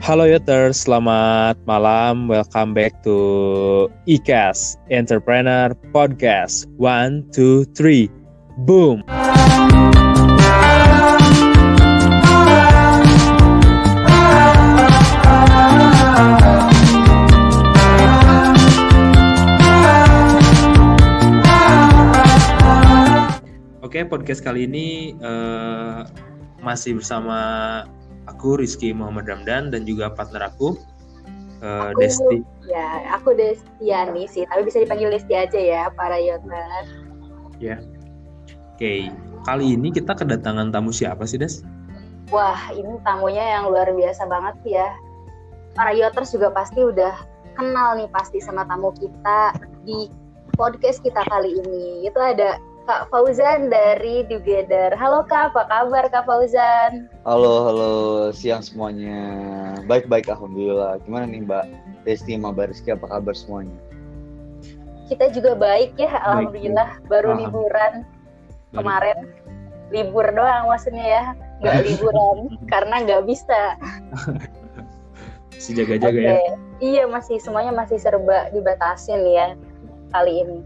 Halo Yoters, selamat malam. Welcome back to ICAS Entrepreneur Podcast. One, two, three, boom. Oke, podcast kali ini uh, masih bersama aku Rizky Muhammad Ramdan dan juga partner aku, uh, Aku- Desti. Ya, aku Destiani sih, tapi bisa dipanggil Desti aja ya, para Yoter. Ya. Oke, kali ini kita kedatangan tamu siapa sih, Des? Wah, ini tamunya yang luar biasa banget ya. Para Yoters juga pasti udah kenal nih pasti sama tamu kita di podcast kita kali ini. Itu ada Kak Fauzan dari Together. Halo Kak, apa kabar Kak Fauzan? Halo, halo, siang semuanya. Baik-baik, alhamdulillah. Gimana nih Mbak Desti Mbak Rizky, apa kabar semuanya? Kita juga baik ya, alhamdulillah. Baru Alhamdulillah. liburan kemarin. Libur doang maksudnya ya, nggak liburan karena nggak bisa. Si jaga-jaga ya. Oke. Iya masih semuanya masih serba dibatasin ya kali ini.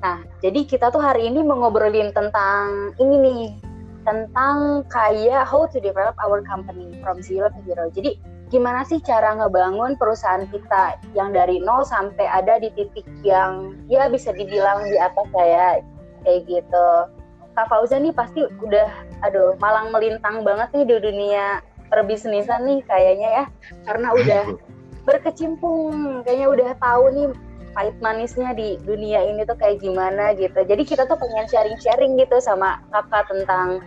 Nah, jadi kita tuh hari ini mau ngobrolin tentang ini nih, tentang kayak how to develop our company from zero to hero. Jadi gimana sih cara ngebangun perusahaan kita yang dari nol sampai ada di titik yang ya bisa dibilang di atas kayak kayak gitu. Kak Fauzan nih pasti udah aduh malang melintang banget nih di dunia perbisnisan nih kayaknya ya karena udah berkecimpung kayaknya udah tahu nih pahit manisnya di dunia ini tuh kayak gimana gitu. Jadi kita tuh pengen sharing-sharing gitu sama kakak tentang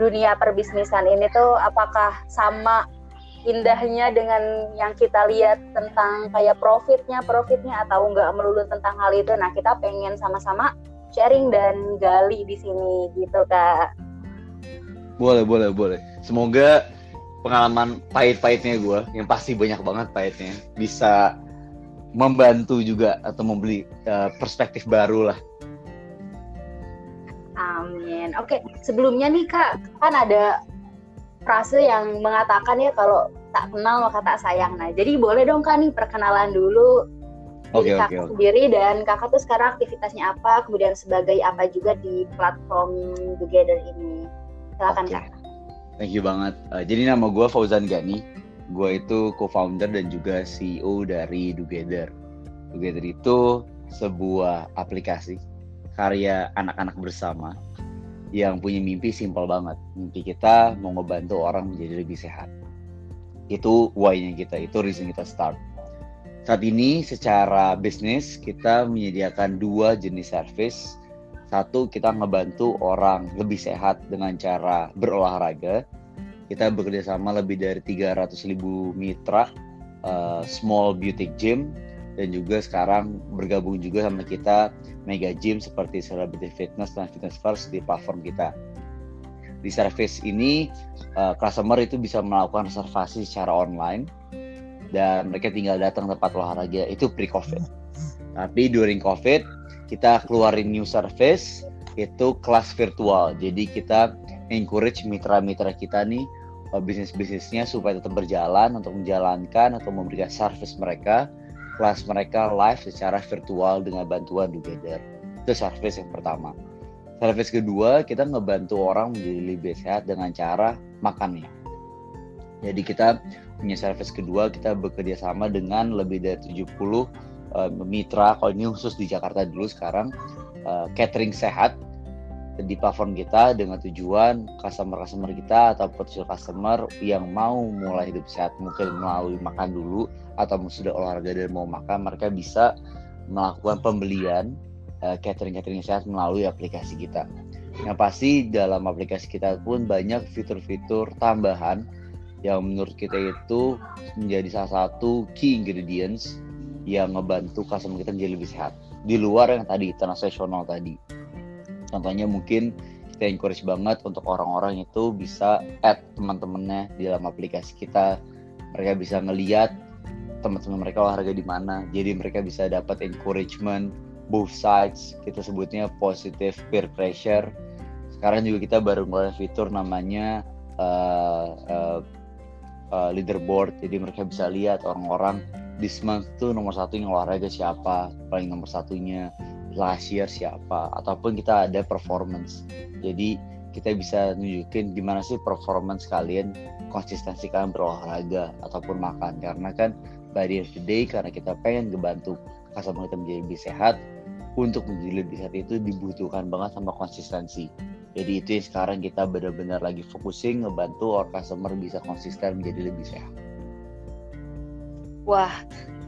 dunia perbisnisan ini tuh apakah sama indahnya dengan yang kita lihat tentang kayak profitnya profitnya atau enggak melulu tentang hal itu. Nah kita pengen sama-sama sharing dan gali di sini gitu kak. Boleh, boleh, boleh. Semoga pengalaman pahit-pahitnya gue, yang pasti banyak banget pahitnya, bisa membantu juga atau membeli uh, perspektif baru lah. Amin. Oke, sebelumnya nih Kak, kan ada frase yang mengatakan ya kalau tak kenal maka tak sayang. Nah, jadi boleh dong Kak nih perkenalan dulu oke, Kakak oke. sendiri dan Kakak tuh sekarang aktivitasnya apa, kemudian sebagai apa juga di platform Together ini. Silakan Oke. Kak. Thank you banget. Uh, jadi nama gue Fauzan Gani. Gue itu co-founder dan juga CEO dari Together. Together itu sebuah aplikasi karya anak-anak bersama yang punya mimpi simpel banget. Mimpi kita mau ngebantu orang menjadi lebih sehat. Itu why-nya kita, itu reason kita start. Saat ini secara bisnis kita menyediakan dua jenis service satu kita ngebantu orang lebih sehat dengan cara berolahraga. Kita bekerja sama lebih dari 300 ribu mitra uh, small beauty gym dan juga sekarang bergabung juga sama kita mega gym seperti Celebrity Fitness dan Fitness First di platform kita. Di service ini uh, customer itu bisa melakukan reservasi secara online dan mereka tinggal datang tempat olahraga itu pre-covid. Tapi during covid kita keluarin new service itu kelas virtual. Jadi kita encourage mitra-mitra kita nih bisnis-bisnisnya supaya tetap berjalan untuk menjalankan atau memberikan service mereka kelas mereka live secara virtual dengan bantuan Together. Itu service yang pertama. Service kedua kita ngebantu orang menjadi lebih sehat dengan cara makannya. Jadi kita punya service kedua kita bekerja sama dengan lebih dari 70 uh, mitra kalau ini khusus di Jakarta dulu sekarang uh, catering sehat di platform kita dengan tujuan customer-customer kita atau potential customer yang mau mulai hidup sehat mungkin melalui makan dulu atau sudah olahraga dan mau makan mereka bisa melakukan pembelian uh, catering-catering sehat melalui aplikasi kita. Yang pasti dalam aplikasi kita pun banyak fitur-fitur tambahan yang menurut kita itu menjadi salah satu key ingredients yang ngebantu customer kita menjadi lebih sehat di luar yang tadi transaksional tadi contohnya mungkin kita encourage banget untuk orang-orang itu bisa add teman-temannya di dalam aplikasi kita. Mereka bisa ngeliat teman-teman mereka olahraga di mana. Jadi mereka bisa dapat encouragement both sides. Kita sebutnya positive peer pressure. Sekarang juga kita baru ngeluarin fitur namanya uh, uh, uh, leaderboard. Jadi mereka bisa lihat orang-orang. This month tuh nomor satu yang olahraga siapa? Paling nomor satunya last year siapa ataupun kita ada performance. Jadi kita bisa nunjukin gimana sih performance kalian konsistensi kalian berolahraga ataupun makan. Karena kan by the day karena kita pengen ngebantu customer kita menjadi lebih sehat untuk menjadi lebih sehat itu dibutuhkan banget sama konsistensi. Jadi itu yang sekarang kita benar-benar lagi fokusin ngebantu our customer bisa konsisten menjadi lebih sehat. Wah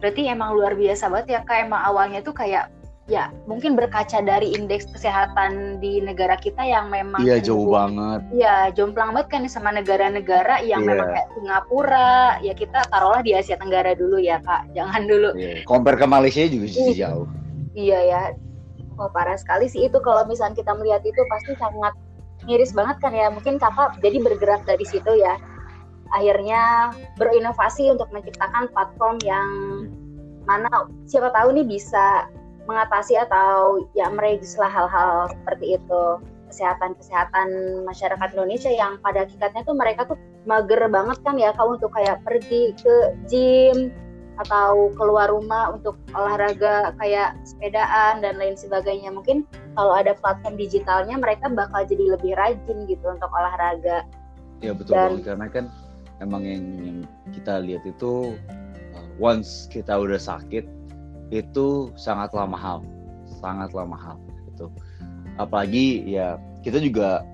berarti emang luar biasa banget ya kak. Emang awalnya tuh kayak ya mungkin berkaca dari indeks kesehatan di negara kita yang memang iya jauh banget. Iya jomplang banget kan sama negara-negara yang yeah. memang kayak Singapura. Ya kita taruhlah di Asia Tenggara dulu ya kak. Jangan dulu. Yeah. compare ke Malaysia juga uh, jauh. Iya ya. Oh parah sekali sih itu kalau misalnya kita melihat itu pasti sangat miris banget kan ya. Mungkin kakak jadi bergerak dari situ ya. Akhirnya berinovasi untuk menciptakan platform yang mana siapa tahu nih bisa mengatasi atau ya meregislah hal-hal seperti itu. Kesehatan-kesehatan masyarakat Indonesia yang pada hakikatnya tuh mereka tuh mager banget kan ya kalau untuk kayak pergi ke gym atau keluar rumah untuk olahraga kayak sepedaan dan lain sebagainya. Mungkin kalau ada platform digitalnya mereka bakal jadi lebih rajin gitu untuk olahraga. Ya betul dan, karena kan emang yang, yang kita lihat itu uh, once kita udah sakit itu sangatlah mahal sangatlah mahal gitu apalagi ya kita juga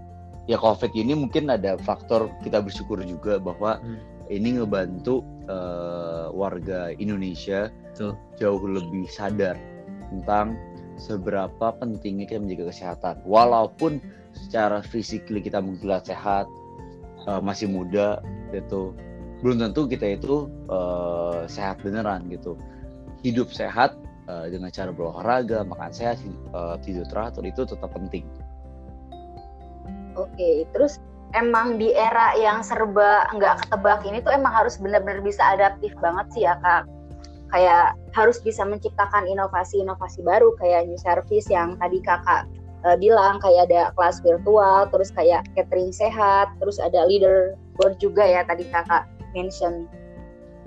ya covid ini mungkin ada faktor kita bersyukur juga bahwa hmm. ini ngebantu uh, warga Indonesia Betul. jauh lebih sadar tentang seberapa pentingnya kita menjaga kesehatan walaupun secara fisik kita mungkin sehat uh, masih muda gitu belum tentu kita itu uh, sehat beneran gitu hidup sehat uh, dengan cara berolahraga, makan sehat, uh, tidur teratur itu tetap penting. Oke, terus emang di era yang serba nggak ketebak ini tuh emang harus benar-benar bisa adaptif banget sih ya kak. Kayak harus bisa menciptakan inovasi-inovasi baru kayak new service yang tadi kakak uh, bilang kayak ada kelas virtual, terus kayak catering sehat, terus ada leader board juga ya tadi kakak mention.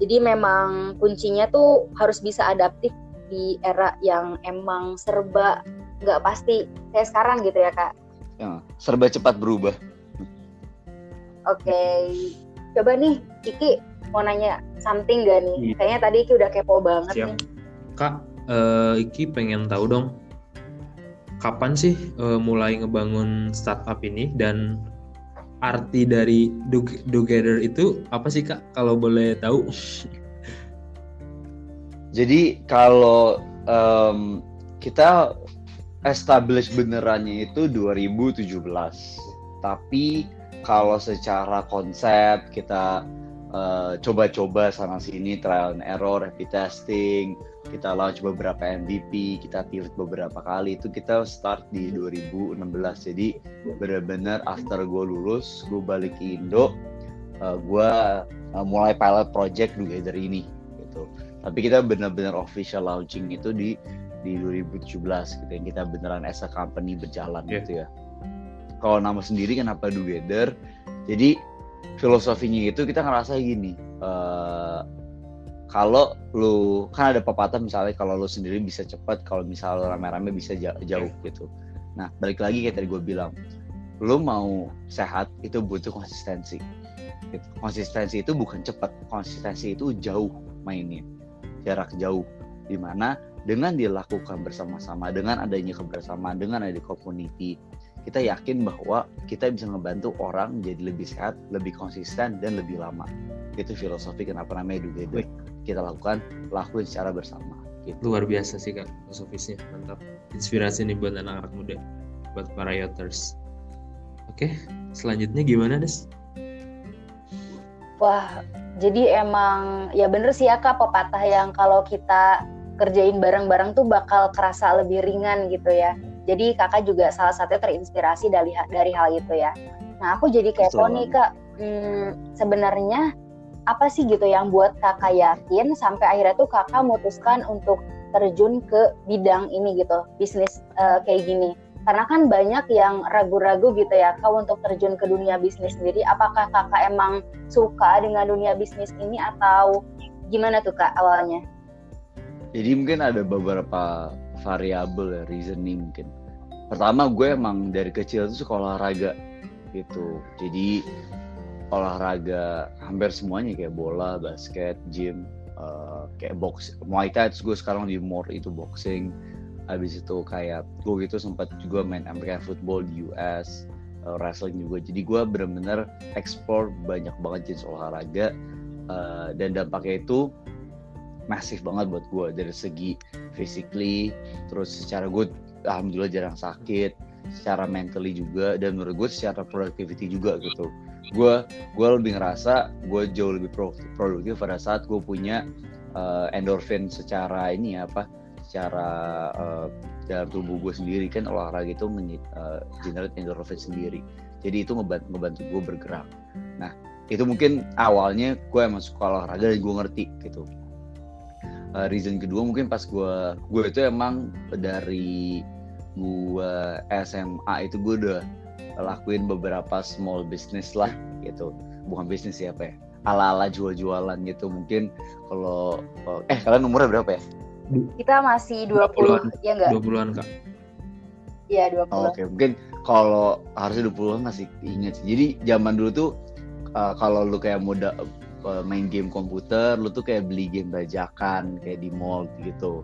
Jadi memang kuncinya tuh harus bisa adaptif di era yang emang serba nggak pasti kayak sekarang gitu ya kak. Ya, serba cepat berubah. Oke, okay. coba nih Iki mau nanya something gak nih? Iya. Kayaknya tadi Iki udah kepo banget Siap. nih. Kak, uh, Iki pengen tahu dong, kapan sih uh, mulai ngebangun startup ini dan arti dari do together itu apa sih kak kalau boleh tahu? Jadi kalau um, kita establish benerannya itu 2017, tapi kalau secara konsep kita eh, coba-coba uh, sana sini trial and error, rapid testing, kita launch beberapa MVP, kita pivot beberapa kali itu kita start di 2016. Jadi benar-benar after gue lulus, gue balik ke Indo, uh, gue uh, mulai pilot project dari ini gitu. Tapi kita benar-benar official launching itu di di 2017 gitu yang kita beneran as a company berjalan yeah. gitu ya. Kalau nama sendiri kenapa Together? Jadi filosofinya itu kita ngerasa gini, uh, kalau lu kan ada pepatah misalnya kalau lu sendiri bisa cepat kalau misalnya rame-rame bisa jauh, jauh gitu. Nah balik lagi kayak tadi gue bilang lu mau sehat itu butuh konsistensi. Gitu. konsistensi itu bukan cepat konsistensi itu jauh mainnya. Jarak jauh. Di mana dengan dilakukan bersama-sama dengan adanya kebersamaan dengan ada community kita yakin bahwa kita bisa ngebantu orang menjadi lebih sehat lebih konsisten dan lebih lama. Itu filosofi kenapa namanya Together kita lakukan lakuin secara bersama gitu. luar biasa sih kak filosofisnya. Mantap. Inspirasi nih buat anak-anak muda buat para yoters oke selanjutnya gimana des? Wah jadi emang ya bener sih ya kak pepatah yang kalau kita kerjain bareng-bareng tuh bakal kerasa lebih ringan gitu ya jadi kakak juga salah satunya terinspirasi dari dari hal itu ya nah aku jadi kepo nih kak hmm, sebenarnya apa sih gitu yang buat kakak yakin sampai akhirnya tuh kakak memutuskan untuk terjun ke bidang ini gitu bisnis uh, kayak gini Karena kan banyak yang ragu-ragu gitu ya kak untuk terjun ke dunia bisnis sendiri. Apakah kakak emang suka dengan dunia bisnis ini atau gimana tuh kak awalnya? Jadi mungkin ada beberapa variabel ya reasoning mungkin. Pertama gue emang dari kecil tuh suka olahraga gitu. Jadi olahraga hampir semuanya kayak bola, basket, gym, uh, kayak box, muay thai. Terus gue sekarang di more itu boxing habis itu kayak gue gitu sempat juga main American football di US uh, wrestling juga jadi gue bener-bener explore banyak banget jenis olahraga uh, dan dampaknya itu masif banget buat gue dari segi physically terus secara gue alhamdulillah jarang sakit secara mentally juga dan menurut gue secara productivity juga gitu. Gue gue lebih ngerasa gue jauh lebih produktif pada saat gue punya uh, endorphin secara ini ya apa secara uh, dalam tubuh gue sendiri. Kan olahraga itu uh, generate endorphin sendiri. Jadi itu ngebantu, ngebantu gue bergerak. Nah itu mungkin awalnya gue emang suka olahraga dan gue ngerti gitu uh, reason kedua mungkin pas gue gue itu emang dari gue SMA itu gue udah lakuin beberapa small business lah gitu bukan bisnis ya apa ya ala-ala jual-jualan gitu mungkin kalau eh kalian umurnya berapa ya kita masih 20, 20 ya enggak? 20-an Kak. Iya, 20. Oh, Oke, okay. mungkin kalau harusnya 20-an masih ingat sih. Jadi zaman dulu tuh uh, kalau lu kayak muda uh, main game komputer, lu tuh kayak beli game bajakan kayak di mall gitu.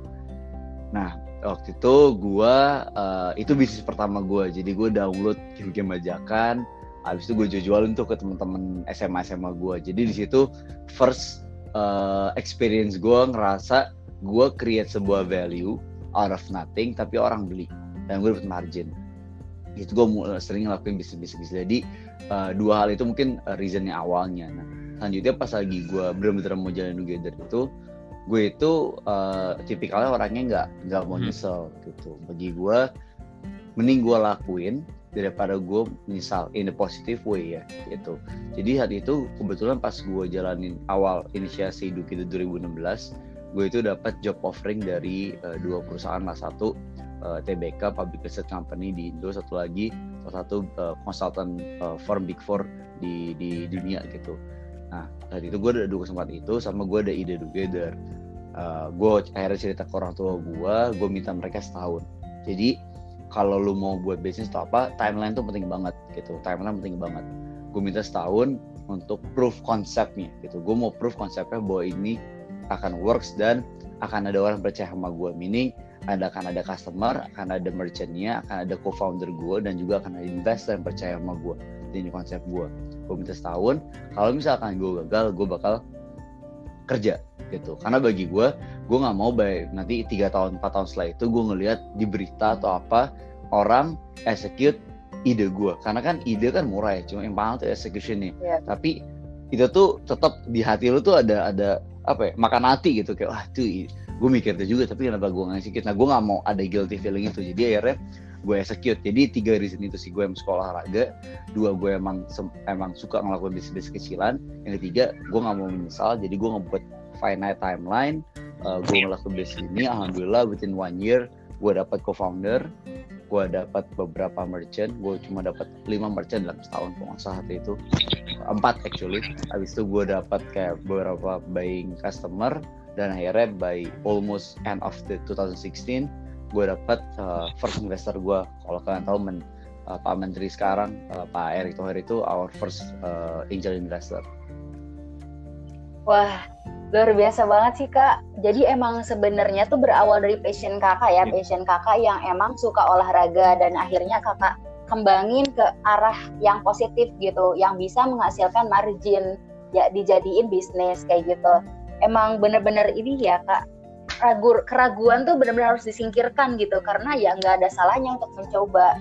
Nah, waktu itu gua uh, itu bisnis pertama gua. Jadi gua download game-game bajakan, habis itu gue jual-jualin tuh ke temen-temen SMA SMA gue. Jadi di situ first uh, experience gue ngerasa gue create sebuah value out of nothing tapi orang beli dan gue dapat margin itu gue sering ngelakuin bisnis bisnis jadi uh, dua hal itu mungkin reasonnya awalnya nah selanjutnya pas lagi gue bener-bener mau jalan together itu gue itu uh, tipikalnya orangnya nggak nggak mau hmm. nyesel gitu. Bagi gue mending gue lakuin daripada gue misal in a positive way ya gitu. Jadi saat itu kebetulan pas gue jalanin awal inisiasi Duki itu 2016 gue itu dapat job offering dari uh, dua perusahaan. Lah satu uh, eh, TBK Public Research Company di Indo satu lagi salah satu uh, konsultan uh, firm Big Four di di dunia gitu nah saat itu gue ada dua kesempatan itu sama gue ada ide together. Uh, gue akhirnya cerita ke orang tua gue gue minta mereka setahun. Jadi kalau lu mau buat bisnis atau apa timeline tuh penting banget gitu. Timeline penting banget. Gue minta setahun untuk proof konsepnya gitu. Gue mau proof konsepnya bahwa ini akan works dan akan ada orang percaya sama gue meaning ada akan ada customer akan ada merchantnya akan ada co-founder gue dan juga akan ada investor yang percaya sama gue ini konsep gue gue minta setahun kalau misalkan gue gagal gue bakal kerja gitu. Karena bagi gue gue nggak mau baik nanti tiga tahun empat tahun setelah itu gue ngelihat di berita atau apa orang execute ide gue karena kan ide kan murah ya cuma yang paling tuh executionnya yeah. tapi itu tuh tetap di hati lu tuh ada ada apa ya makan hati gitu. Kayak wah tuh gue mikir itu juga tapi kenapa gue ngasih nah gue nggak mau ada guilty feeling itu. Jadi akhirnya gue execute. Jadi tiga reason itu sih gue emang sekolah olahraga dua gue emang emang suka ngelakuin bisnis kecilan yang ketiga gue nggak mau menyesal jadi gue ngebuat finite timeline uh, gue ngelakuin bisnis ini alhamdulillah within one year gue dapat co-founder gue dapat beberapa merchant gue cuma dapat lima merchant dalam setahun pengusaha itu. Empat actually. Habis itu gue dapat kayak beberapa buying customer dan akhirnya by almost end of the 2016 gue dapat uh, first investor gue kalau kalian tahu men, uh, Pak Menteri sekarang uh, Pak Erick Thohir itu our first uh, angel investor. Wah luar biasa banget sih kak. Jadi emang sebenarnya tuh berawal dari passion kakak ya. Passion kakak yang emang suka olahraga dan akhirnya kakak kembangin ke arah yang positif gitu yang bisa menghasilkan margin ya dijadiin bisnis kayak gitu. Emang bener-bener ini ya kak ragu keraguan tuh bener-bener harus disingkirkan gitu. Karena ya nggak ada salahnya untuk mencoba.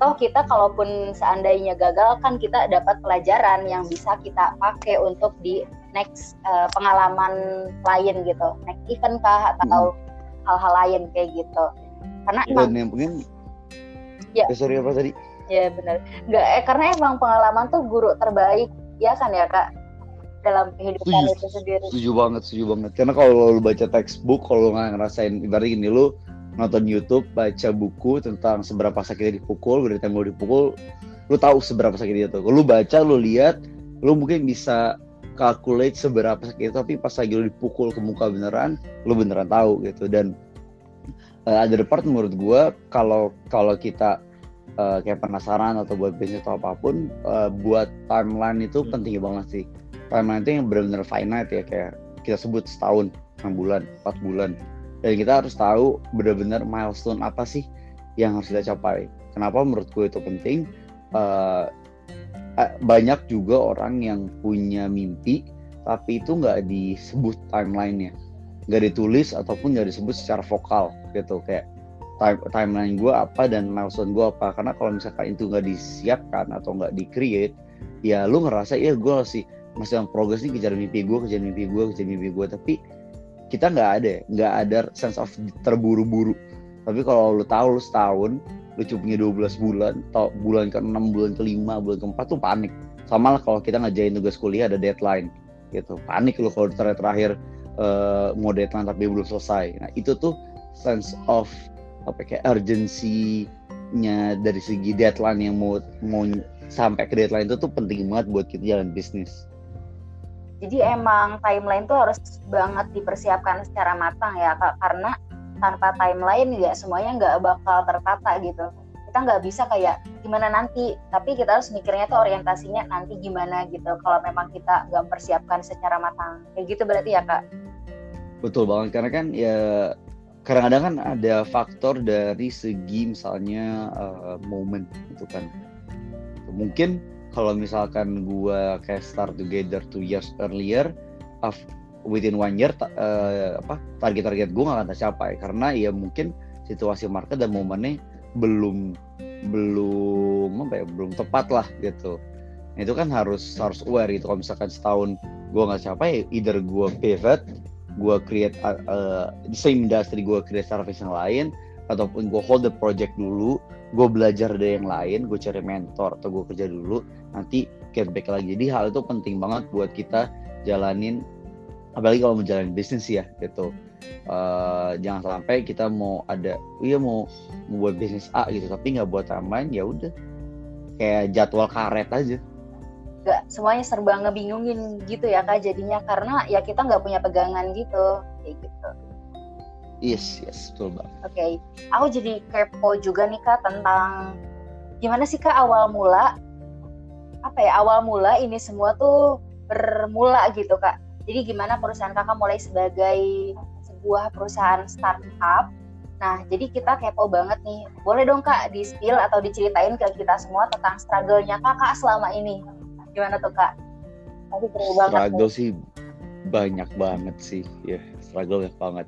Toh kita kalaupun seandainya gagal kan kita dapat pelajaran yang bisa kita pakai untuk di next uh, pengalaman lain gitu. Next event kah atau hmm. hal-hal hmm. lain kayak gitu. Karena emang yang mungkin ya. Eh, sorry apa tadi? Ya benar nggak eh, karena emang pengalaman tuh guru terbaik. Ya kan ya kak dalam kehidupan setuju, itu sendiri. setuju banget setuju banget. Karena kalau lu baca textbook kalau lu nggak ngerasain ibaratnya gini lu nonton YouTube baca buku tentang seberapa sakitnya dipukul berarti mau dipukul lu tahu seberapa sakitnya itu lu baca lu lihat lu mungkin bisa calculate seberapa sakit tapi pas lagi lu dipukul ke muka beneran lu beneran tahu gitu. Dan uh, ada part menurut gue kalau kalau kita uh, kayak penasaran atau buat bisnis atau apa pun uh, buat timeline itu hmm. penting banget sih timeline itu yang benar-benar finite ya kayak kita sebut setahun enam bulan empat bulan. Dan kita harus tahu benar-benar milestone apa sih yang harus kita capai. Kenapa menurut gue itu penting? Uh, banyak juga orang yang punya mimpi tapi itu nggak disebut timelinenya. Nggak ditulis ataupun nggak disebut secara vokal gitu kayak time, timeline gue apa dan milestone gue apa. Karena kalau misalkan itu nggak disiapkan atau nggak di create ya lu ngerasa ya gue masih masih progres nih kejar mimpi gue kejar mimpi gue kejar mimpi gue tapi kita nggak ada nggak ada sense of terburu-buru tapi kalau lu tahu lu setahun lu cuma punya 12 bulan atau bulan ke 6 bulan ke 5 bulan ke 4 tuh panik sama lah kalau kita ngerjain tugas kuliah ada deadline gitu panik lu kalau terakhir terakhir uh, mau deadline tapi belum selesai. Nah itu tuh sense of apa kayak urgency-nya dari segi deadline yang mau mau sampai ke deadline itu tuh penting banget buat kita jalan bisnis. Jadi emang timeline tuh harus banget dipersiapkan secara matang ya kak. Karena tanpa timeline ya semuanya nggak bakal tertata gitu. Kita nggak bisa kayak gimana nanti tapi kita harus mikirnya tuh orientasinya nanti gimana gitu kalau memang kita nggak mempersiapkan secara matang. Kayak gitu berarti ya kak? Betul banget karena kan ya kadang-kadang kan ada faktor dari segi misalnya uh, momen itu kan. Mungkin kalau misalkan gua kayak start together two years earlier of within one year uh, apa target-target gue gak akan tercapai. Karena ya mungkin situasi market dan momennya belum belum apa ya belum tepat lah gitu. Itu kan harus harus aware gitu. Kalau misalkan setahun gue nggak capai either gue pivot gue create uh, the same industry gue create service yang lain ataupun gue hold the project dulu gue belajar dari yang lain gue cari mentor atau gue kerja dulu nanti get back lagi. Jadi hal itu penting banget buat kita jalanin apalagi kalau menjalani bisnis ya gitu. Uh, jangan sampai kita mau ada iya mau membuat bisnis A gitu tapi nggak buat timeline ya udah. Kayak jadwal karet aja. Nggak semuanya serba ngebingungin gitu ya kak jadinya. Karena ya kita nggak punya pegangan gitu kayak gitu. Yes yes betul banget. Oke okay. aku jadi kepo juga nih kak tentang gimana sih kak awal mula apa ya awal mula ini semua tuh bermula gitu kak jadi gimana perusahaan kakak mulai sebagai sebuah perusahaan startup. Nah, jadi kita kepo banget nih. Boleh dong Kak di spill atau diceritain ke kita semua tentang struggle-nya Kakak selama ini. Gimana tuh Kak? Struggle sih banyak banget sih. Ya, yeah, struggle banget.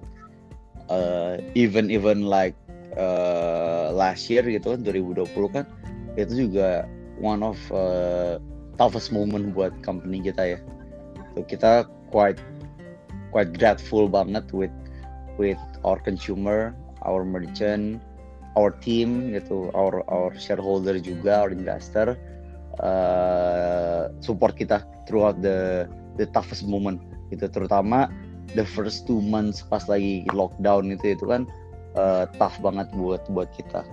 Uh, even even like uh, last year gitu kan 2020 kan itu juga one of uh, toughest moment buat company kita ya. So, kita quite quite grateful banget with with our consumer, our merchant, our team gitu, our our shareholder juga, our investor uh, support kita throughout the the toughest moment itu terutama the first two months pas lagi lockdown itu itu kan uh, tough banget buat buat kita.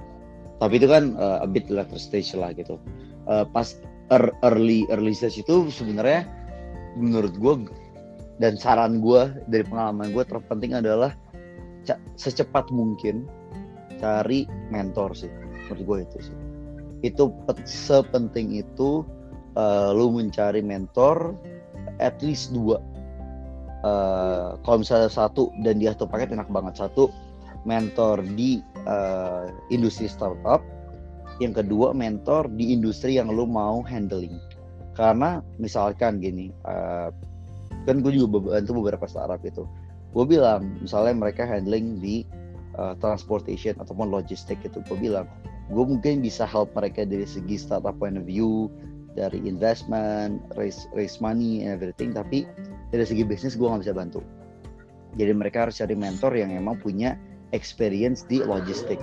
Tapi itu kan uh, a bit later stage lah gitu uh, pas early early stage itu sebenarnya menurut gue dan saran gue dari pengalaman gue terpenting adalah secepat mungkin cari mentor sih. Menurut gue itu sih. Itu sepenting itu uh, lu mencari mentor at least dua. Uh, kalau misalnya satu dan dia tuh paket enak banget. Satu mentor di uh, industri startup yang kedua mentor di industri yang lu mau handling. Karena misalkan gini uh, kan gue juga bantu beberapa startup itu. Gue bilang misalnya mereka handling di uh, transportation ataupun logistik itu gue bilang gue mungkin bisa help mereka dari segi startup point of view dari investment raise raise money and everything tapi dari segi bisnis gue nggak bisa bantu. Jadi mereka harus cari mentor yang emang punya experience di logistik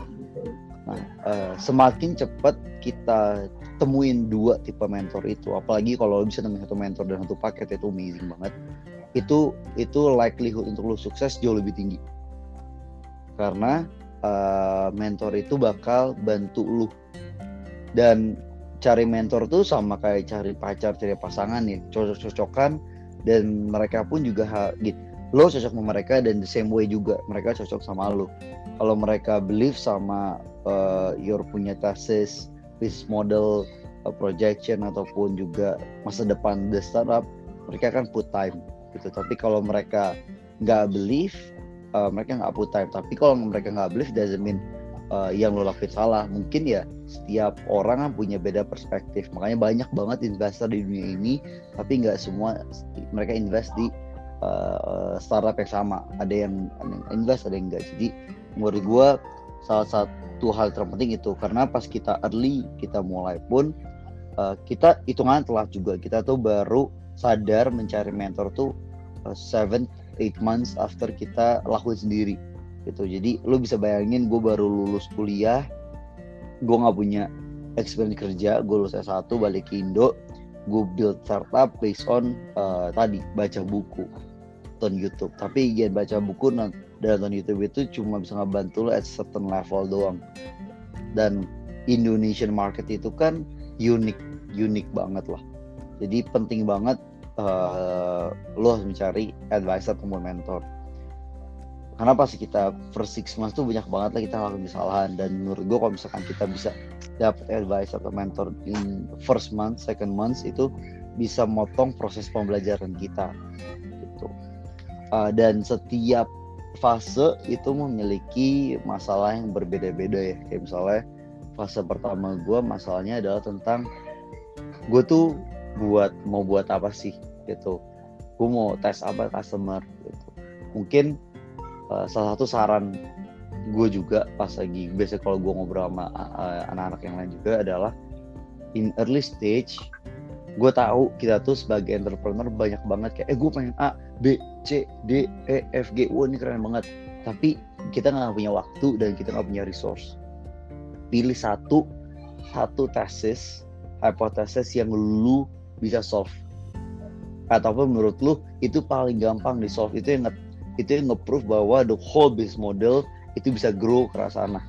nah uh, semakin cepat kita temuin dua tipe mentor itu apalagi kalau bisa nemuin satu mentor dan satu paket itu amazing banget. Itu itu likelihood untuk lu sukses jauh lebih tinggi. Karena uh, mentor itu bakal bantu lu. Dan cari mentor tuh sama kayak cari pacar cari pasangan nih cocok-cocokan dan mereka pun juga gitu lo cocok sama mereka dan the same way juga mereka cocok sama lo. Kalau mereka believe sama uh, your punya thesis business model uh, projection ataupun juga masa depan the startup mereka akan put time gitu. Tapi kalau mereka nggak believe uh, mereka nggak put time. Tapi kalau mereka nggak believe doesn't mean uh, yang lo lakuin salah. Mungkin ya setiap orang kan punya beda perspektif. Makanya banyak banget investor di dunia ini tapi nggak semua mereka invest di uh, startup yang sama. Ada yang, invest ada yang enggak jadi menurut gue salah satu hal terpenting itu. Karena pas kita early kita mulai pun uh, kita hitungan telat juga. Kita tuh baru sadar mencari mentor tuh uh, seven eight months after kita lakuin sendiri. Gitu. Jadi lu bisa bayangin gue baru lulus kuliah gue nggak punya experience kerja gue lulus S1 balik ke Indo gue build startup based on uh, tadi baca buku nonton YouTube. Tapi jangan baca buku dan nonton YouTube itu cuma bisa ngebantu lo at certain level doang. Dan Indonesian market itu kan unik unik banget lah. Jadi penting banget uh, lo harus mencari advisor atau mentor. Karena pas kita first six months tuh banyak banget lah kita lakukan kesalahan. Dan menurut gue kalau misalkan kita bisa dapat advice atau mentor in first month, second months itu bisa motong proses pembelajaran kita. Gitu. Uh, dan setiap fase itu memiliki masalah yang berbeda-beda ya. Kayak misalnya fase pertama gue masalahnya adalah tentang gue tuh buat mau buat apa sih gitu. Gue mau tes apa customer gitu. Mungkin uh, salah satu saran gue juga pas lagi biasa kalau gue ngobrol sama uh, anak-anak yang lain juga adalah in early stage gue tahu kita tuh sebagai entrepreneur banyak banget kayak eh gue pengen A B C D E F G. Wah ini keren banget. Tapi kita nggak punya waktu dan kita nggak punya resource. Pilih satu satu tesis hipotesis yang lu bisa solve. Ataupun menurut lu itu paling gampang di solve. Itu yang itu yang nge-proof bahwa the whole business model itu bisa grow ke sana.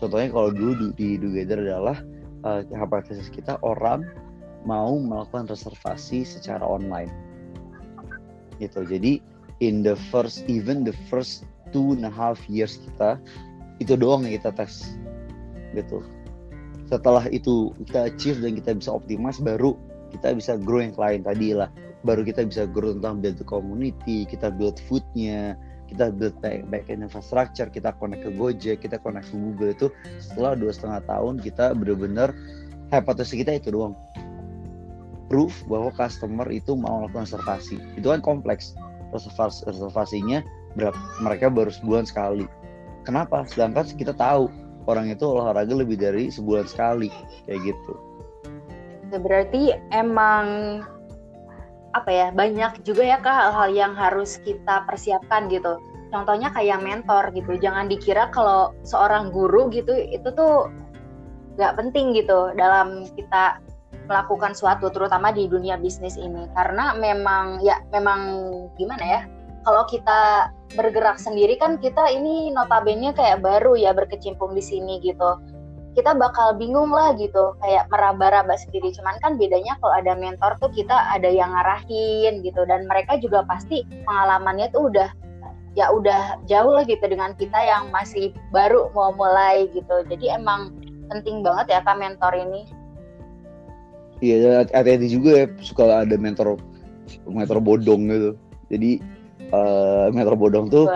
Contohnya kalau dulu di, di Together adalah uh, hipotesis kita orang mau melakukan reservasi secara online. Gitu. Jadi in the first even the first two and a half years kita itu doang yang kita tes. Gitu. Setelah itu kita achieve dan kita bisa optimize baru kita bisa grow yang lain tadi lah. Baru kita bisa grow tentang build the community kita build foodnya kita build back, end infrastructure kita connect ke Gojek kita connect ke Google itu. Setelah dua setengah tahun kita benar-benar hipotesis kita itu doang proof bahwa customer itu mau melakukan reservasi. Itu kan kompleks. Reservasi, reservasinya berapa, mereka baru sebulan sekali. Kenapa? Sedangkan kita tahu orang itu olahraga lebih dari sebulan sekali kayak gitu. Berarti emang apa ya banyak juga ya kak hal-hal yang harus kita persiapkan gitu. Contohnya kayak mentor gitu. Jangan dikira kalau seorang guru gitu itu tuh nggak penting gitu dalam kita melakukan suatu terutama di dunia bisnis ini. Karena memang ya memang gimana ya kalau kita bergerak sendiri kan kita ini notabene kayak baru ya berkecimpung di sini gitu. Kita bakal bingung lah gitu kayak meraba-raba sendiri. Cuman kan bedanya kalau ada mentor tuh kita ada yang ngarahin gitu. Dan mereka juga pasti pengalamannya tuh udah ya udah jauh lah gitu dengan kita yang masih baru mau mulai gitu. Jadi emang penting banget ya kak mentor ini Iya, hati-hati juga ya suka ada mentor mentor bodong gitu. Jadi uh, mentor bodong tuh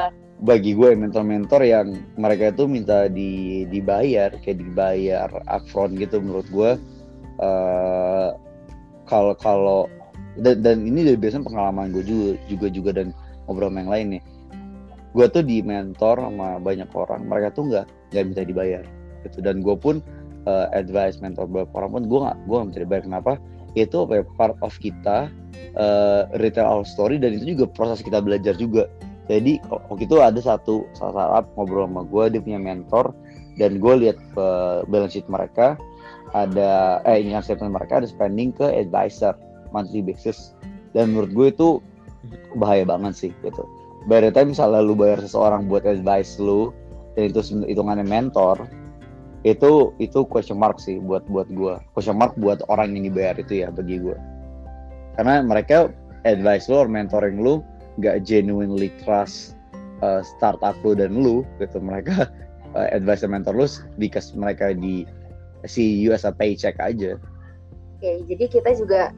bagi gue mentor-mentor yang mereka itu minta di dibayar kayak dibayar upfront gitu menurut gue uh, kalau kalau dan, dan ini dari biasanya pengalaman gue juga juga juga dan ngobrol sama yang lain nih. Gue tuh di mentor sama banyak orang mereka tuh nggak nggak minta dibayar gitu. Dan gue pun uh, advice mentor beberapa orang pun gue gak gue gak bisa dibayar. Kenapa? Itu apa ya, part of kita uh, retail our story dan itu juga proses kita belajar juga. Jadi waktu itu ada satu saat ngobrol sama gue dia punya mentor dan gue lihat uh, balance sheet mereka ada eh income statement mereka ada spending ke advisor monthly basis. Dan menurut gue itu bahaya banget sih gitu. By the time misalnya lu bayar seseorang buat advice lu dan itu hitungannya mentor itu itu question mark sih buat buat gue question mark buat orang yang dibayar itu ya bagi gue karena mereka advice lo or mentoring lo nggak genuinely trust uh, startup lo dan lo gitu. Mereka uh, advice mentor lo because mereka di si you as a paycheck aja. Oke jadi kita juga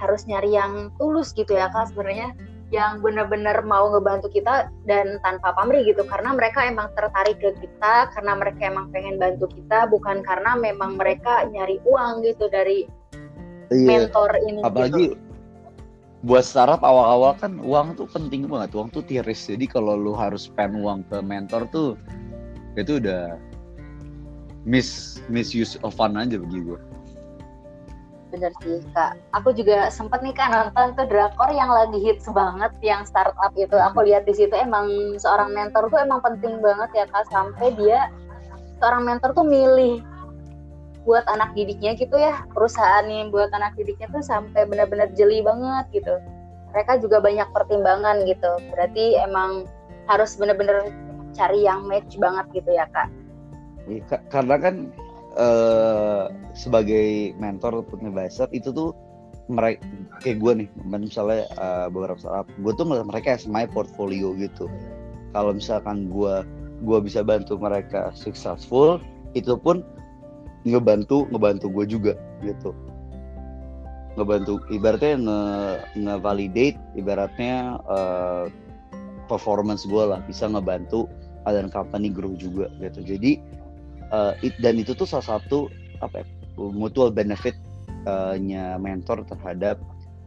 harus nyari yang tulus gitu ya kak sebenarnya yang benar-benar mau ngebantu kita dan tanpa pamrih gitu karena mereka emang tertarik ke kita karena mereka emang pengen bantu kita bukan karena memang mereka nyari uang gitu dari iya. mentor ini apalagi gitu. buat startup awal-awal kan uang tuh penting banget uang tuh tiris jadi kalau lu harus spend uang ke mentor tuh itu udah miss misuse of fun aja bagi gue bener sih kak. Aku juga sempet nih kak nonton tuh drakor yang lagi hits banget yang startup itu. Aku lihat di situ emang seorang mentor tuh emang penting banget ya kak sampai dia seorang mentor tuh milih buat anak didiknya gitu ya. Perusahaan yang buat anak didiknya tuh sampai benar-benar jeli banget gitu. Mereka juga banyak pertimbangan gitu. Berarti emang harus benar-benar cari yang match banget gitu ya kak. Iya, karena kan uh, sebagai mentor ataupun advisor itu tuh mereka kayak gue nih misalnya uh, beberapa startup gue tuh ngeliat mereka as my portfolio gitu. Kalau misalkan gue gue bisa bantu mereka successful itu pun ngebantu ngebantu gue juga gitu. Ngebantu ibaratnya nge, nge validate ibaratnya uh, performance gue lah bisa ngebantu ada company grow juga gitu. Jadi uh, it, dan itu tuh salah satu apa ya, mutual benefit-nya uh, mentor terhadap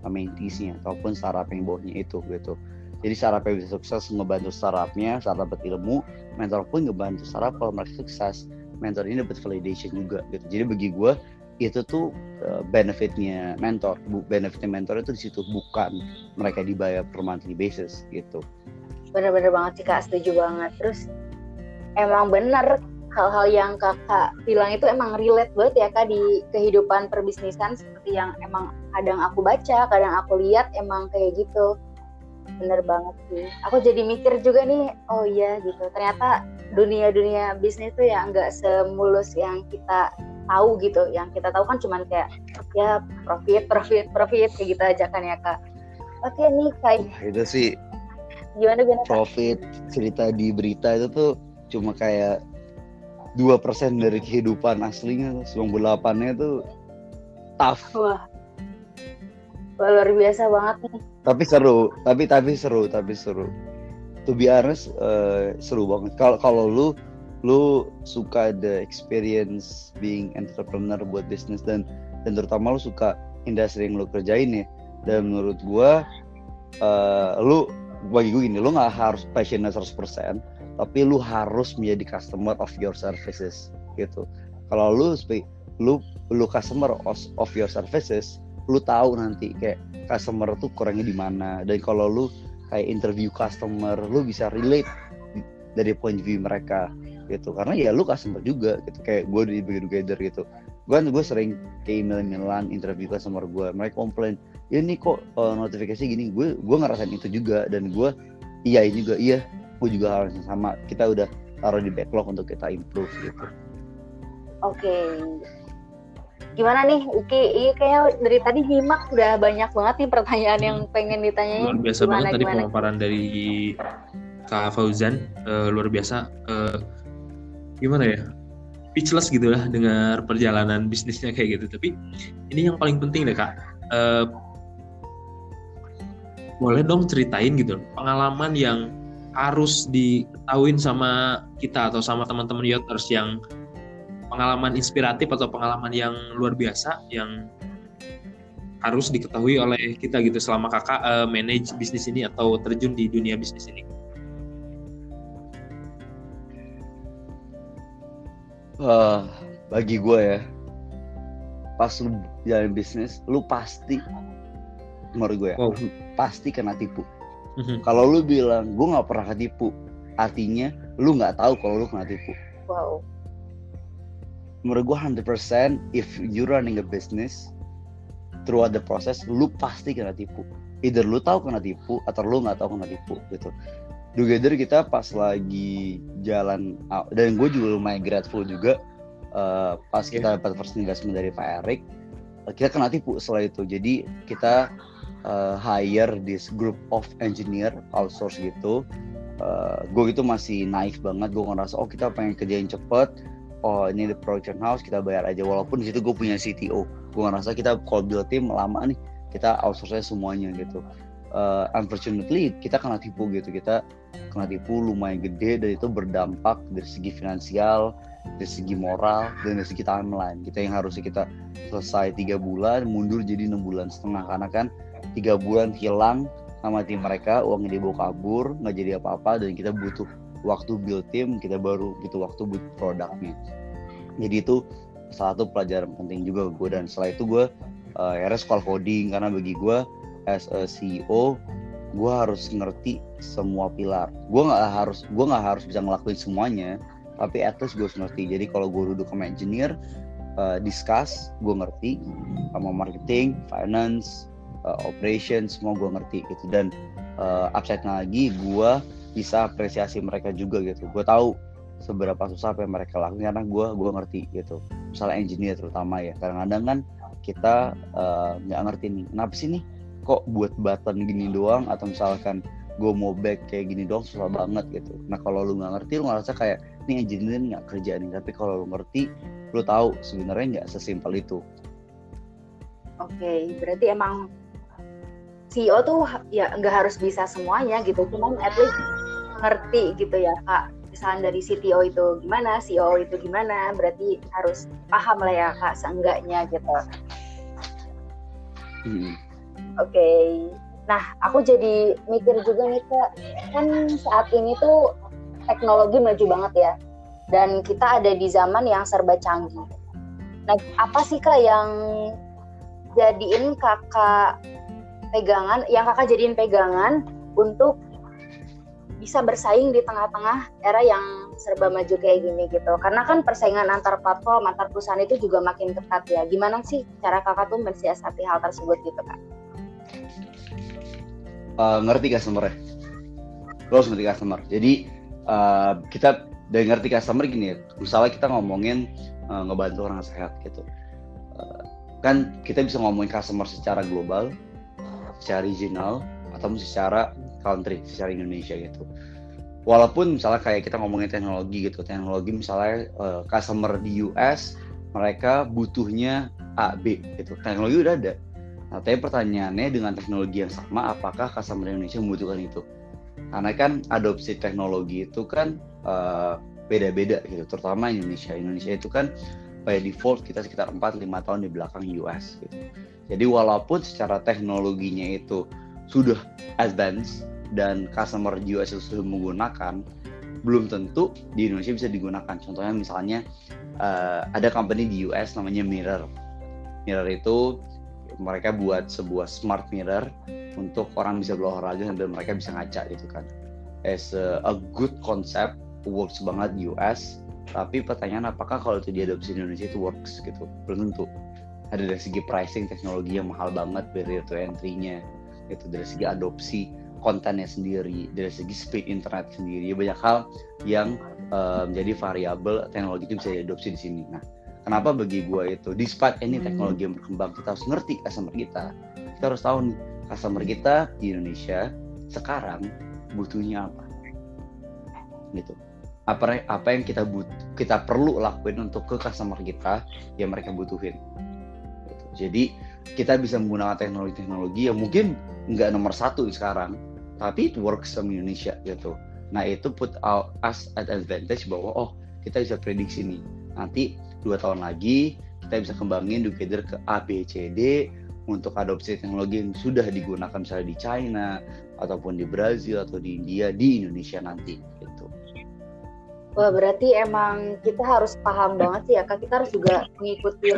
menteesnya ataupun startup yang bawahnya itu gitu. Jadi startup yang bisa sukses ngebantu startupnya, startup dapat ilmu, mentor pun ngebantu startup kalau mereka sukses. Mentor ini dapat validation juga gitu. Jadi bagi gue itu tuh uh, benefitnya mentor, benefitnya mentor itu di situ bukan mereka dibayar per monthly basis gitu. Bener-bener banget sih kak, setuju banget. Terus emang bener hal-hal yang kakak bilang itu emang relate banget ya kak di kehidupan perbisnisan seperti yang emang kadang aku baca, kadang aku lihat emang kayak gitu. Bener banget sih. Aku jadi mikir juga nih, oh iya gitu. Ternyata dunia-dunia bisnis tuh ya nggak semulus yang kita tahu gitu. Yang kita tahu kan cuman kayak ya profit, profit, profit kayak gitu aja kan ya kak. Oke nih kayak. itu sih. Gimana gimana? Profit cerita di berita itu tuh cuma kayak dua persen dari kehidupan aslinya 98 nya itu tough. Wah. Luar biasa banget nih. Tapi seru tapi tapi seru tapi seru. To be honest uh, seru banget. Kalau kalau lu lu suka the experience being entrepreneur buat bisnis dan dan terutama lu suka industri yang lu kerjain ya. Dan menurut gua uh, lu bagi gue gini lu nggak harus passionate 100% tapi lu harus menjadi customer of your services gitu. Kalau lu lu lu customer of your services lu tahu nanti kayak customer tuh kurangnya di mana. Dan kalau lu kayak interview customer lu bisa relate dari point view mereka gitu. Karena ya lu customer juga gitu. Kayak gue di Together gitu. Gue gue sering kayak email emailan interview customer gue mereka komplain ini kok uh, notifikasi gini. Gue gue ngerasain itu juga. Dan gue iya juga. Iya aku juga hal yang sama. Kita udah taruh di backlog untuk kita improve gitu. Oke. Okay. gimana nih Uki? Iya kayak dari tadi nyimak udah banyak banget nih pertanyaan yang pengen ditanyain. Luar biasa gimana, banget tadi pemaparan dari Kak Fauzan. Uh, luar biasa. Uh, gimana ya? Speechless gitu lah dengar perjalanan bisnisnya kayak gitu. Tapi ini yang paling penting deh kak. Uh, boleh dong ceritain gitu. Pengalaman yang harus diketahuin sama kita atau sama teman-teman yoters yang pengalaman inspiratif atau pengalaman yang luar biasa yang harus diketahui oleh kita gitu selama kakak uh, manage bisnis ini atau terjun di dunia bisnis ini. Uh, bagi gue ya, pas lu jalan bisnis, lu pasti, menurut gue ya, wow. pasti kena tipu hmm Kalau lu bilang gue nggak pernah ketipu, artinya lu nggak tahu kalau lu kena tipu. Wow. Menurut gue 100% if you running a business throughout the process, lu pasti kena tipu. Either lu tahu kena tipu atau lu nggak tahu kena tipu gitu. together kita pas lagi jalan dan gue juga lumayan grateful juga uh, pas kita dapat first investment dari Pak Erik kita kena tipu setelah itu jadi kita uh, hire this group of engineer outsource gitu. Uh, gue itu masih naif banget gue ngerasa oh kita pengen kerjain cepet. Oh ini the production house kita bayar aja. Walaupun di situ gue punya CTO gue ngerasa kita kalau build tim lama nih kita outsource semuanya gitu. Uh, unfortunately kita kena tipu gitu. Kita kena tipu lumayan gede dan itu berdampak dari segi finansial dari segi moral dan dari segi timeline. Kita yang harusnya kita selesai tiga bulan mundur jadi enam bulan setengah. Karena kan tiga bulan hilang sama tim mereka uangnya dibawa kabur nggak jadi apa-apa dan kita butuh waktu build tim kita baru butuh waktu buat produknya. Jadi itu salah satu pelajaran penting juga gue dan setelah itu gue uh, sekolah coding. Karena bagi gue as a CEO gue harus ngerti semua pilar. Gue nggak harus gue nggak harus bisa ngelakuin semuanya tapi at least gue ngerti. Jadi kalau gue duduk sama engineer uh, discuss gue ngerti. Sama marketing finance uh, operation semua gue ngerti gitu. Dan uh, upside lagi gue bisa apresiasi mereka juga gitu. Gue tahu seberapa susah apa yang mereka lakukan karena gue gue ngerti gitu. Misalnya engineer terutama ya. Kadang-kadang kan kita nggak uh, ngerti nih kenapa sih nih kok buat button gini doang? Atau misalkan gue mau back kayak gini doang susah banget gitu. Nah kalau lu nggak ngerti lu ngerasa kayak ini engineer nggak kerja nih. Tapi kalau lu ngerti lu tahu sebenarnya nggak sesimpel itu. Oke okay, berarti emang CEO tuh ya nggak harus bisa semuanya gitu. Cuman at least ngerti gitu ya kak misalnya dari CTO itu gimana CEO itu gimana. Berarti harus paham lah ya kak seenggaknya gitu. Hmm. oke. Okay. Nah, aku jadi mikir juga nih kak, kan saat ini tuh teknologi maju banget ya, dan kita ada di zaman yang serba canggih. Nah, apa sih kak yang jadiin kakak pegangan, yang kakak jadiin pegangan untuk bisa bersaing di tengah-tengah era yang serba maju kayak gini gitu. Karena kan persaingan antar platform, antar perusahaan itu juga makin ketat ya. Gimana sih cara kakak tuh mensiasati hal tersebut gitu kak? uh, ngerti customer lo harus ngerti customer jadi uh, kita dari ngerti customer gini ya misalnya kita ngomongin uh, ngebantu orang sehat gitu. Uh, kan kita bisa ngomongin customer secara global secara regional atau secara country secara Indonesia gitu. Walaupun misalnya kayak kita ngomongin teknologi gitu teknologi misalnya uh, customer di US mereka butuhnya A B gitu. Teknologi udah ada. Nah, tapi pertanyaannya dengan teknologi yang sama, apakah customer Indonesia membutuhkan itu? Karena kan adopsi teknologi itu kan beda beda-beda gitu, terutama Indonesia. Indonesia itu kan by default kita sekitar 4-5 tahun di belakang US gitu. Jadi walaupun secara teknologinya itu sudah advance dan customer US itu sudah menggunakan, belum tentu di Indonesia bisa digunakan. Contohnya misalnya uh, ada company di US namanya Mirror. Mirror itu mereka buat sebuah smart mirror untuk orang bisa berolahraga sambil mereka bisa ngaca gitu kan. As a, a good concept works banget di US tapi pertanyaan apakah kalau itu diadopsi di Indonesia itu works gitu? Belum tentu. Ada dari segi pricing teknologi yang mahal banget barrier to entry-nya. Itu dari segi adopsi kontennya sendiri dari segi speed internet sendiri. Banyak hal yang uh, menjadi variabel teknologi itu bisa diadopsi di sini. Nah Kenapa bagi gue itu, despite ini hmm. teknologi yang berkembang, kita harus ngerti customer kita. Kita harus tahu nih, customer kita di Indonesia sekarang butuhnya apa. Gitu. Apa apa yang kita but kita perlu lakuin untuk ke customer kita yang mereka butuhin. Gitu. Jadi kita bisa menggunakan teknologi-teknologi yang mungkin nggak nomor satu sekarang, tapi it works sama Indonesia gitu. Nah itu put out us at advantage bahwa oh kita bisa prediksi nih nanti dua tahun lagi kita bisa kembangin together ke A, B, untuk adopsi teknologi yang sudah digunakan misalnya di China ataupun di Brazil atau di India di Indonesia nanti gitu. Wah berarti emang kita harus paham banget sih ya kak. Kita harus juga mengikuti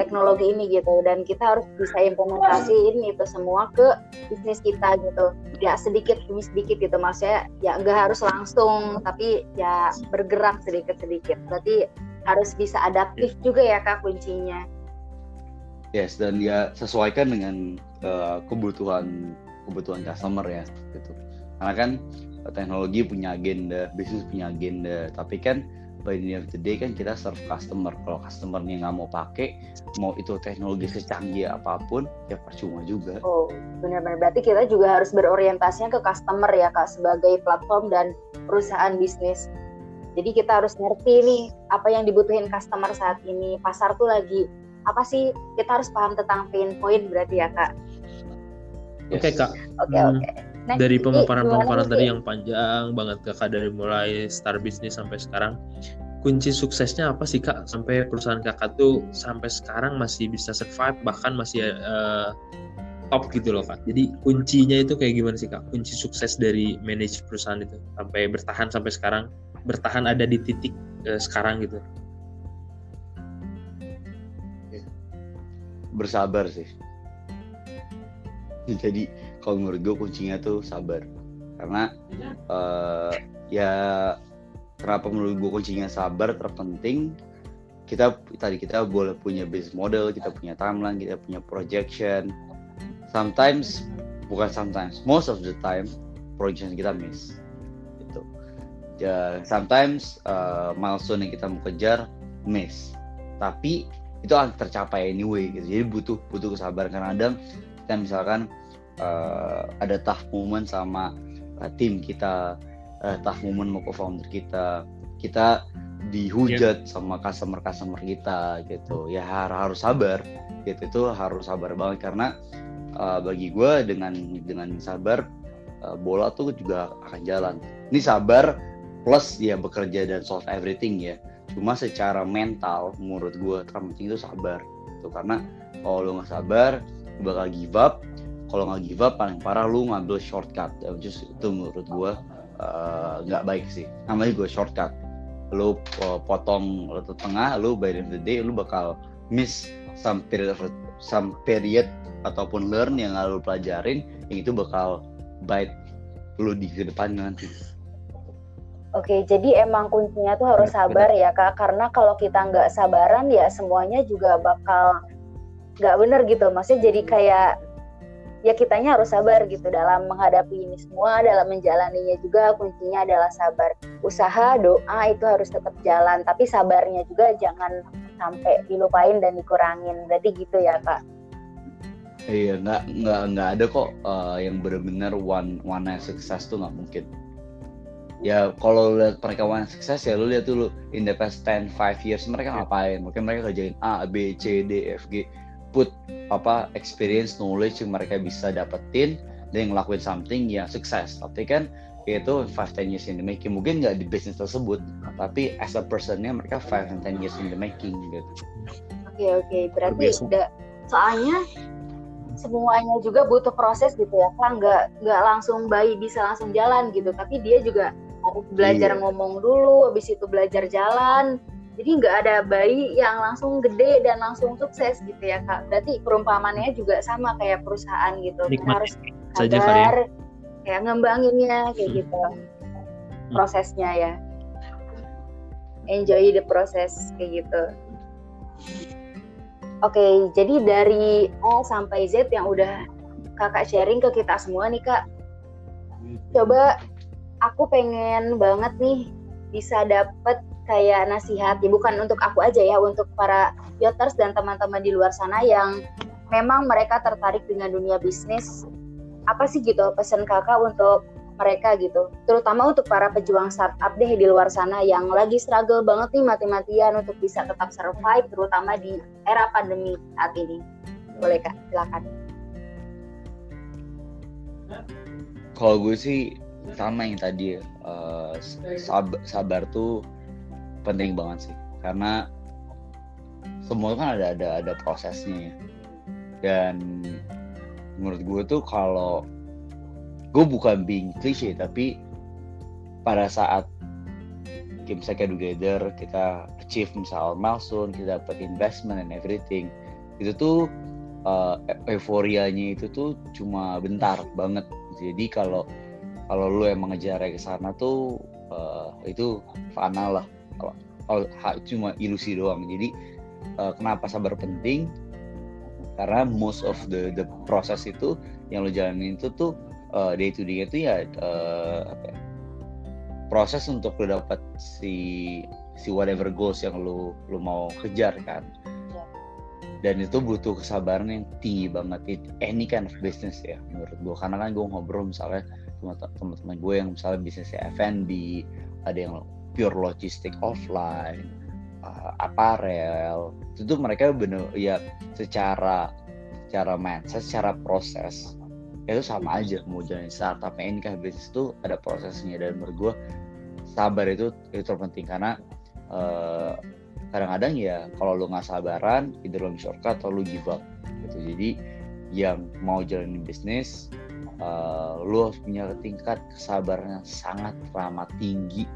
teknologi ini gitu. Dan kita harus bisa implementasiin itu semua ke bisnis kita gitu. Ya sedikit demi sedikit gitu. Maksudnya ya nggak harus langsung tapi ya bergerak sedikit sedikit berarti harus bisa adaptif juga ya kak kuncinya. Yes dan ya sesuaikan dengan uh, kebutuhan kebutuhan customer ya gitu. karena kan teknologi punya agenda bisnis punya agenda tapi kan by the end of the day kan kita serve customer. Kalau customernya nggak mau pakai mau itu teknologi secanggih apa pun ya percuma juga. Oh benar-benar. Berarti kita juga harus berorientasinya ke customer ya kak sebagai platform dan perusahaan bisnis jadi kita harus ngerti nih apa yang dibutuhin customer saat ini. Pasar tuh lagi apa sih kita harus paham tentang pain point berarti ya kak. Yes. oke okay, kak. Oke okay, hmm. oke. Okay. Nah, dari pemaparan-pemaparan tadi yang panjang banget kakak dari mulai start bisnis sampai sekarang kunci suksesnya apa sih kak? Sampai perusahaan kakak tuh sampai sekarang masih bisa survive bahkan masih uh, top gitu loh kak. Jadi kuncinya itu kayak gimana sih kak? Kunci sukses dari manage perusahaan itu sampai bertahan sampai sekarang bertahan ada di titik uh, sekarang gitu. Bersabar sih. Jadi kalau menurut gue kuncinya tuh sabar. Karena uh, ya kenapa menurut gue kuncinya sabar terpenting? Kita tadi kita boleh punya business model kita punya timeline kita punya projection. Sometimes bukan sometimes most of the time projection kita miss ya sometimes uh, milestone yang kita mau kejar miss. Tapi itu akan tercapai anyway gitu. Jadi butuh butuh kesabaran. Karena kadang kita misalkan uh, ada tough moment sama uh, tim kita. Uh, tough moment mau co-founder kita. Kita dihujat yeah. sama customer customer kita gitu. Ya harus sabar gitu. Itu harus sabar banget. Karena uh, bagi gue dengan dengan sabar uh, bola tuh juga akan jalan. Ini sabar plus ya bekerja dan solve everything ya. Cuma secara mental menurut gue terpenting itu sabar itu karena kalau lo nggak sabar bakal give up. Kalau nggak give up paling parah lu ngambil shortcut ya, just itu menurut gue uh, nggak uh, baik sih. Namanya gue shortcut. Lu uh, potong lutut tengah lu by the end of the day lu bakal miss some period some period ataupun learn yang lu pelajarin yang itu bakal bite lu di ke depan nanti Oke, jadi emang kuncinya tuh harus sabar ya kak, karena kalau kita nggak sabaran ya semuanya juga bakal nggak bener gitu. Maksudnya jadi kayak ya kitanya harus sabar gitu dalam menghadapi ini semua dalam menjalaninya juga. Kuncinya adalah sabar. Usaha doa itu harus tetap jalan. Tapi sabarnya juga jangan sampai dilupain dan dikurangin. Berarti gitu ya kak. Iya nggak nggak nggak ada kok uh, yang benar-benar one one night success tuh nggak mungkin ya kalau lihat mereka one sukses ya lu lihat dulu in the past 10 5 years mereka iya. ngapain? Mungkin mereka kerjain A B C D F G. Put apa experience knowledge yang mereka bisa dapetin dan ngelakuin something yang sukses. Tapi kan itu five ten years in the making. Mungkin nggak di bisnis tersebut tapi as a personnya mereka five and ten years in the making gitu. Oke okay, oke. Okay. berarti udah soalnya semuanya juga butuh proses gitu ya. Kan nggak nggak langsung bayi bisa langsung jalan gitu. Tapi dia juga harus belajar iya. ngomong dulu habis itu belajar jalan. Jadi nggak ada bayi yang langsung gede dan langsung sukses gitu ya kak. Berarti perumpamannya juga sama kayak perusahaan gitu. Nikmat. harus sabar kayak ngembanginnya kayak hmm. gitu. Prosesnya ya. Enjoy the process kayak gitu. Oke okay, jadi dari A sampai Z yang udah kakak sharing ke kita semua nih kak. Coba aku pengen banget nih bisa dapet kayak nasihat ya bukan untuk aku aja ya untuk para yoters dan teman-teman di luar sana yang memang mereka tertarik dengan dunia bisnis. Apa sih gitu pesan kakak untuk mereka gitu? Terutama untuk para pejuang startup deh di luar sana yang lagi struggle banget nih mati-matian untuk bisa tetap survive terutama di era pandemi saat ini. Boleh kak? Silakan. Kalau gue sih sama yang tadi uh, sab sabar tuh penting banget sih karena semua kan ada ada ada prosesnya ya. dan menurut gue tuh kalau gue bukan being cliche tapi pada saat kita bisa get together kita achieve misal milestone kita dapat investment and everything itu tuh uh, euforianya itu tuh cuma bentar banget jadi kalau kalau lu emang ngejar ke sana tuh uh, itu fana lah. Kalau cuma ilusi doang. Jadi uh, kenapa sabar penting? Karena most of the the proses itu yang lo jalanin itu tuh uh, day to day itu ya uh, apa ya, proses untuk lu dapat si si whatever goals yang lu lu mau kejar kan. Dan itu butuh kesabaran yang tinggi banget. It any kind of business ya menurut gue karena kan gue ngobrol misalnya teman-teman gue yang misalnya bisnisnya F&B ada yang pure logistik offline uh, apparel itu tuh mereka bener ya secara secara mindset secara proses itu sama aja mau jalan startup ini kan bisnis itu ada prosesnya dan menurut gue sabar itu itu terpenting karena uh, kadang-kadang ya kalau lu nggak sabaran either lu shortcut atau lu give up gitu. Jadi yang mau jalanin bisnis uh, lu harus punya tingkat kesabaran yang sangat ramah tinggi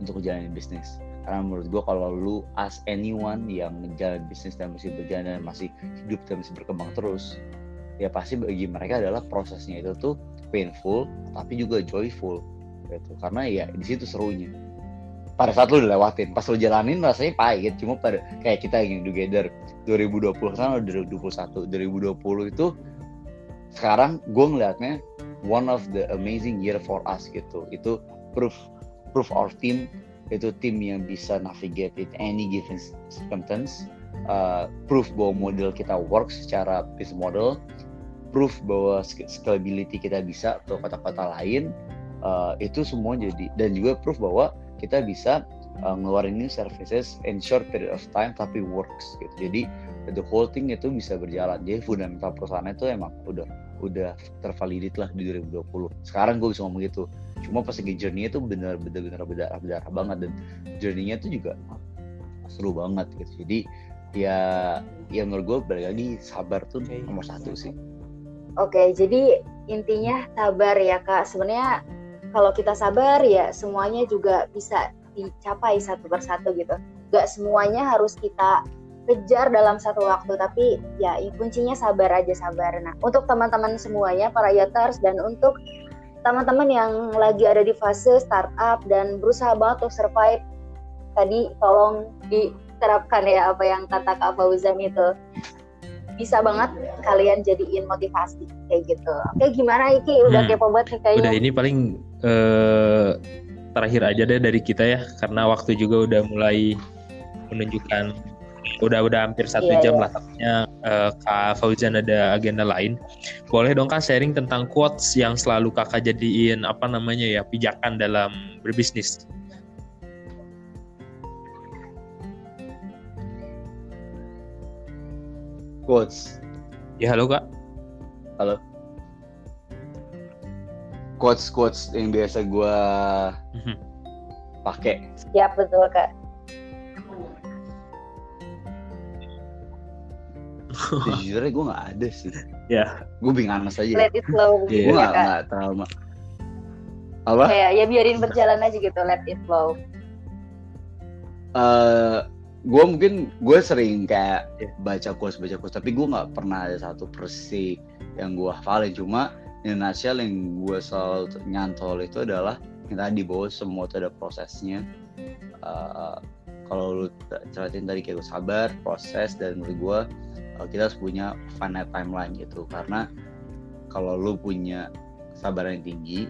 untuk jalanin bisnis. Karena menurut gue kalau lu as anyone yang jalan bisnis dan masih berjalan dan masih hidup dan masih berkembang terus ya pasti bagi mereka adalah prosesnya itu tuh painful tapi juga joyful gitu. Karena ya di situ serunya. Pada saat lu udah lewatin pas lu jalanin rasanya pahit. Cuma pada kayak kita yang together 2020 kan udah 2021 2020 itu sekarang gue ngeliatnya one of the amazing year for us gitu. Itu proof proof our team. Itu tim yang bisa navigate in any given circumstance. Uh, proof bahwa model kita work secara business model. Proof bahwa scalability kita bisa atau kata-kata lain. Uh, itu semua jadi dan juga proof bahwa kita bisa uh, ngeluarin new services in short period of time tapi works gitu. Jadi the whole thing itu bisa berjalan. Jadi fundamental perusahaan itu emang udah udah tervalidate lah di 2020. Sekarang gue bisa ngomong gitu. Cuma pas lagi journey itu bener-bener bener berdarah berdarah banget dan journey-nya itu juga seru banget gitu. Jadi ya ya menurut gue balik lagi sabar tuh nomor satu sih. Oke, jadi intinya sabar ya kak. Sebenarnya kalau kita sabar ya semuanya juga bisa dicapai satu persatu gitu gak semuanya harus kita kejar dalam satu waktu tapi ya kuncinya sabar aja sabar nah untuk teman-teman semuanya para yaters dan untuk teman-teman yang lagi ada di fase startup dan berusaha banget untuk survive tadi tolong diterapkan ya apa yang kata Kak Fauzan itu bisa banget kalian jadiin motivasi kayak gitu. Oke gimana Iki udah hmm. kepo banget nih kayaknya. Udah ini paling uh, terakhir aja deh dari kita ya karena waktu juga udah mulai menunjukkan udah udah hampir satu yeah, jam yeah. lah takutnya uh, Kak Fauzan ada agenda lain. Boleh dong Kak sharing tentang quotes yang selalu Kakak jadiin apa namanya ya pijakan dalam berbisnis. quotes. Ya halo kak. Halo. Quotes quotes yang biasa gue mhm. pakai. Ya betul kak. Sejujurnya gue gak ada sih. Ya. Gue bingung saja. Let it flow. Yeah. Gue gak, gak terlalu. Apa? Kayak ya biarin berjalan aja gitu. Let it flow. Uh, gue mungkin gue sering kayak baca quotes baca quotes tapi gue nggak pernah ada satu persi yang gue hafalin cuma in nutshell yang gue selalu nyantol itu adalah yang tadi bahwa semua itu ada prosesnya uh, kalau lu ceritain tadi kayak gue sabar proses dan menurut gue kita harus punya finite timeline gitu karena kalau lu punya kesabaran yang tinggi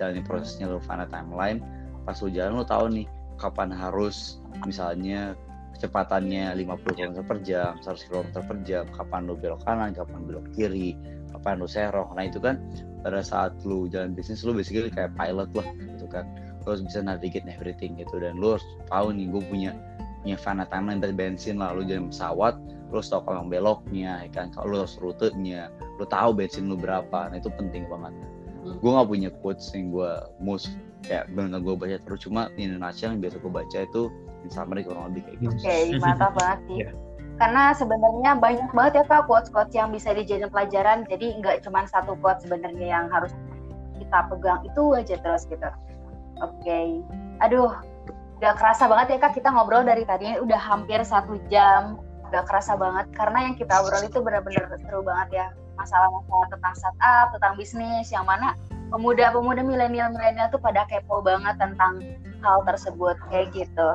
dan prosesnya lu finite timeline pas lu jalan lu tahu nih kapan harus misalnya kecepatannya 50 km per jam, 100 km per jam, kapan lu belok kanan, kapan belok kiri, kapan lu serong. Nah itu kan pada saat lu jalan bisnis lu basically kayak pilot lah gitu kan. Lu harus bisa navigate everything gitu dan lu harus tahu nih gue punya punya fana timeline dari bensin lah lu jalan pesawat lu harus tahu kalau beloknya ya kan kalau lu harus rutenya lu tahu bensin lu berapa nah itu penting banget hmm. gue gak punya quotes yang gue most kayak benar gue baca terus cuma di Indonesia yang biasa gue baca itu in summary kurang lebih kayak gitu. Oke, okay, mantap banget sih. yeah. Karena sebenarnya banyak banget ya kak quotes-quotes yang bisa dijadikan pelajaran. Jadi nggak cuma satu quote sebenarnya yang harus kita pegang itu aja terus gitu. Oke, okay. aduh, udah kerasa banget ya kak kita ngobrol dari tadi udah hampir satu jam. Udah kerasa banget karena yang kita obrol itu benar-benar seru banget ya. Masalah-masalah tentang startup, tentang bisnis, yang mana pemuda-pemuda milenial-milenial tuh pada kepo banget tentang hal tersebut kayak gitu.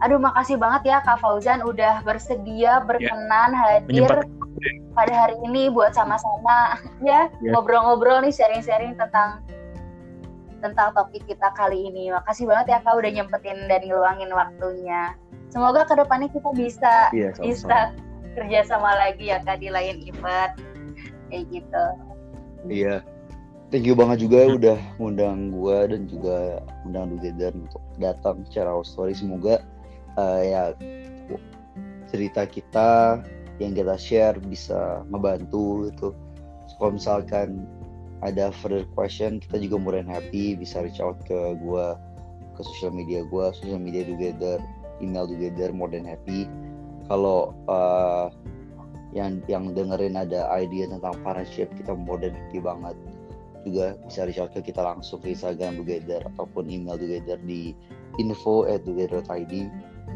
Aduh makasih banget ya Kak Fauzan udah bersedia berkenan ya. hadir pada hari ini buat sama-sama ya Ya. ngobrol-ngobrol nih sharing-sharing tentang tentang topik kita kali ini. Makasih banget ya Kak udah nyempetin dan ngeluangin waktunya. Semoga ke depannya kita bisa Iya, sama-sama. bisa kerja sama lagi ya Kak di lain event kayak gitu. Iya. Thank you banget juga udah ngundang gua dan juga undang Together untuk datang secara story. Semoga eh, ya cerita kita yang kita share bisa ngebantu gitu. So, kalau misalkan ada further question, kita juga more than happy bisa reach out ke gua ke social media gua, social media Together, email Together, more than happy. Kalau eh, yang yang dengerin ada idea tentang partnership kita more than happy banget. Juga bisa reach out ke kita langsung ke Instagram Together ataupun email Together di info at together.id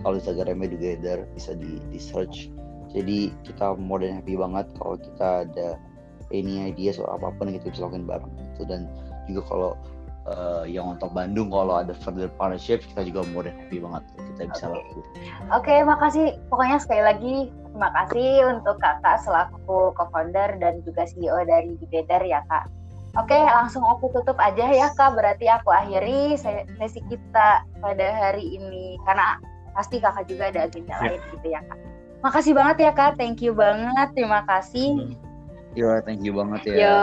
kalau Instagramnya Together bisa di, di search. Jadi kita more than happy banget kalau kita ada any idea soal apa pun yang kita bisa lakukan bareng itu dan juga kalau eh, yang untuk Bandung kalau ada further partnership kita juga more than happy banget kita bisa lakukan Oke, makasih. Pokoknya sekali lagi terima kasih untuk kakak selaku co-founder dan juga CEO dari Together ya kak. Oke, langsung aku tutup aja ya kak. Berarti aku akhiri se- sesi kita pada hari ini karena pasti kakak juga ada agenda Ya. lain gitu ya kak. Makasih banget ya kak. Thank you banget. Terima kasih. Yo, thank you banget ya. Yo.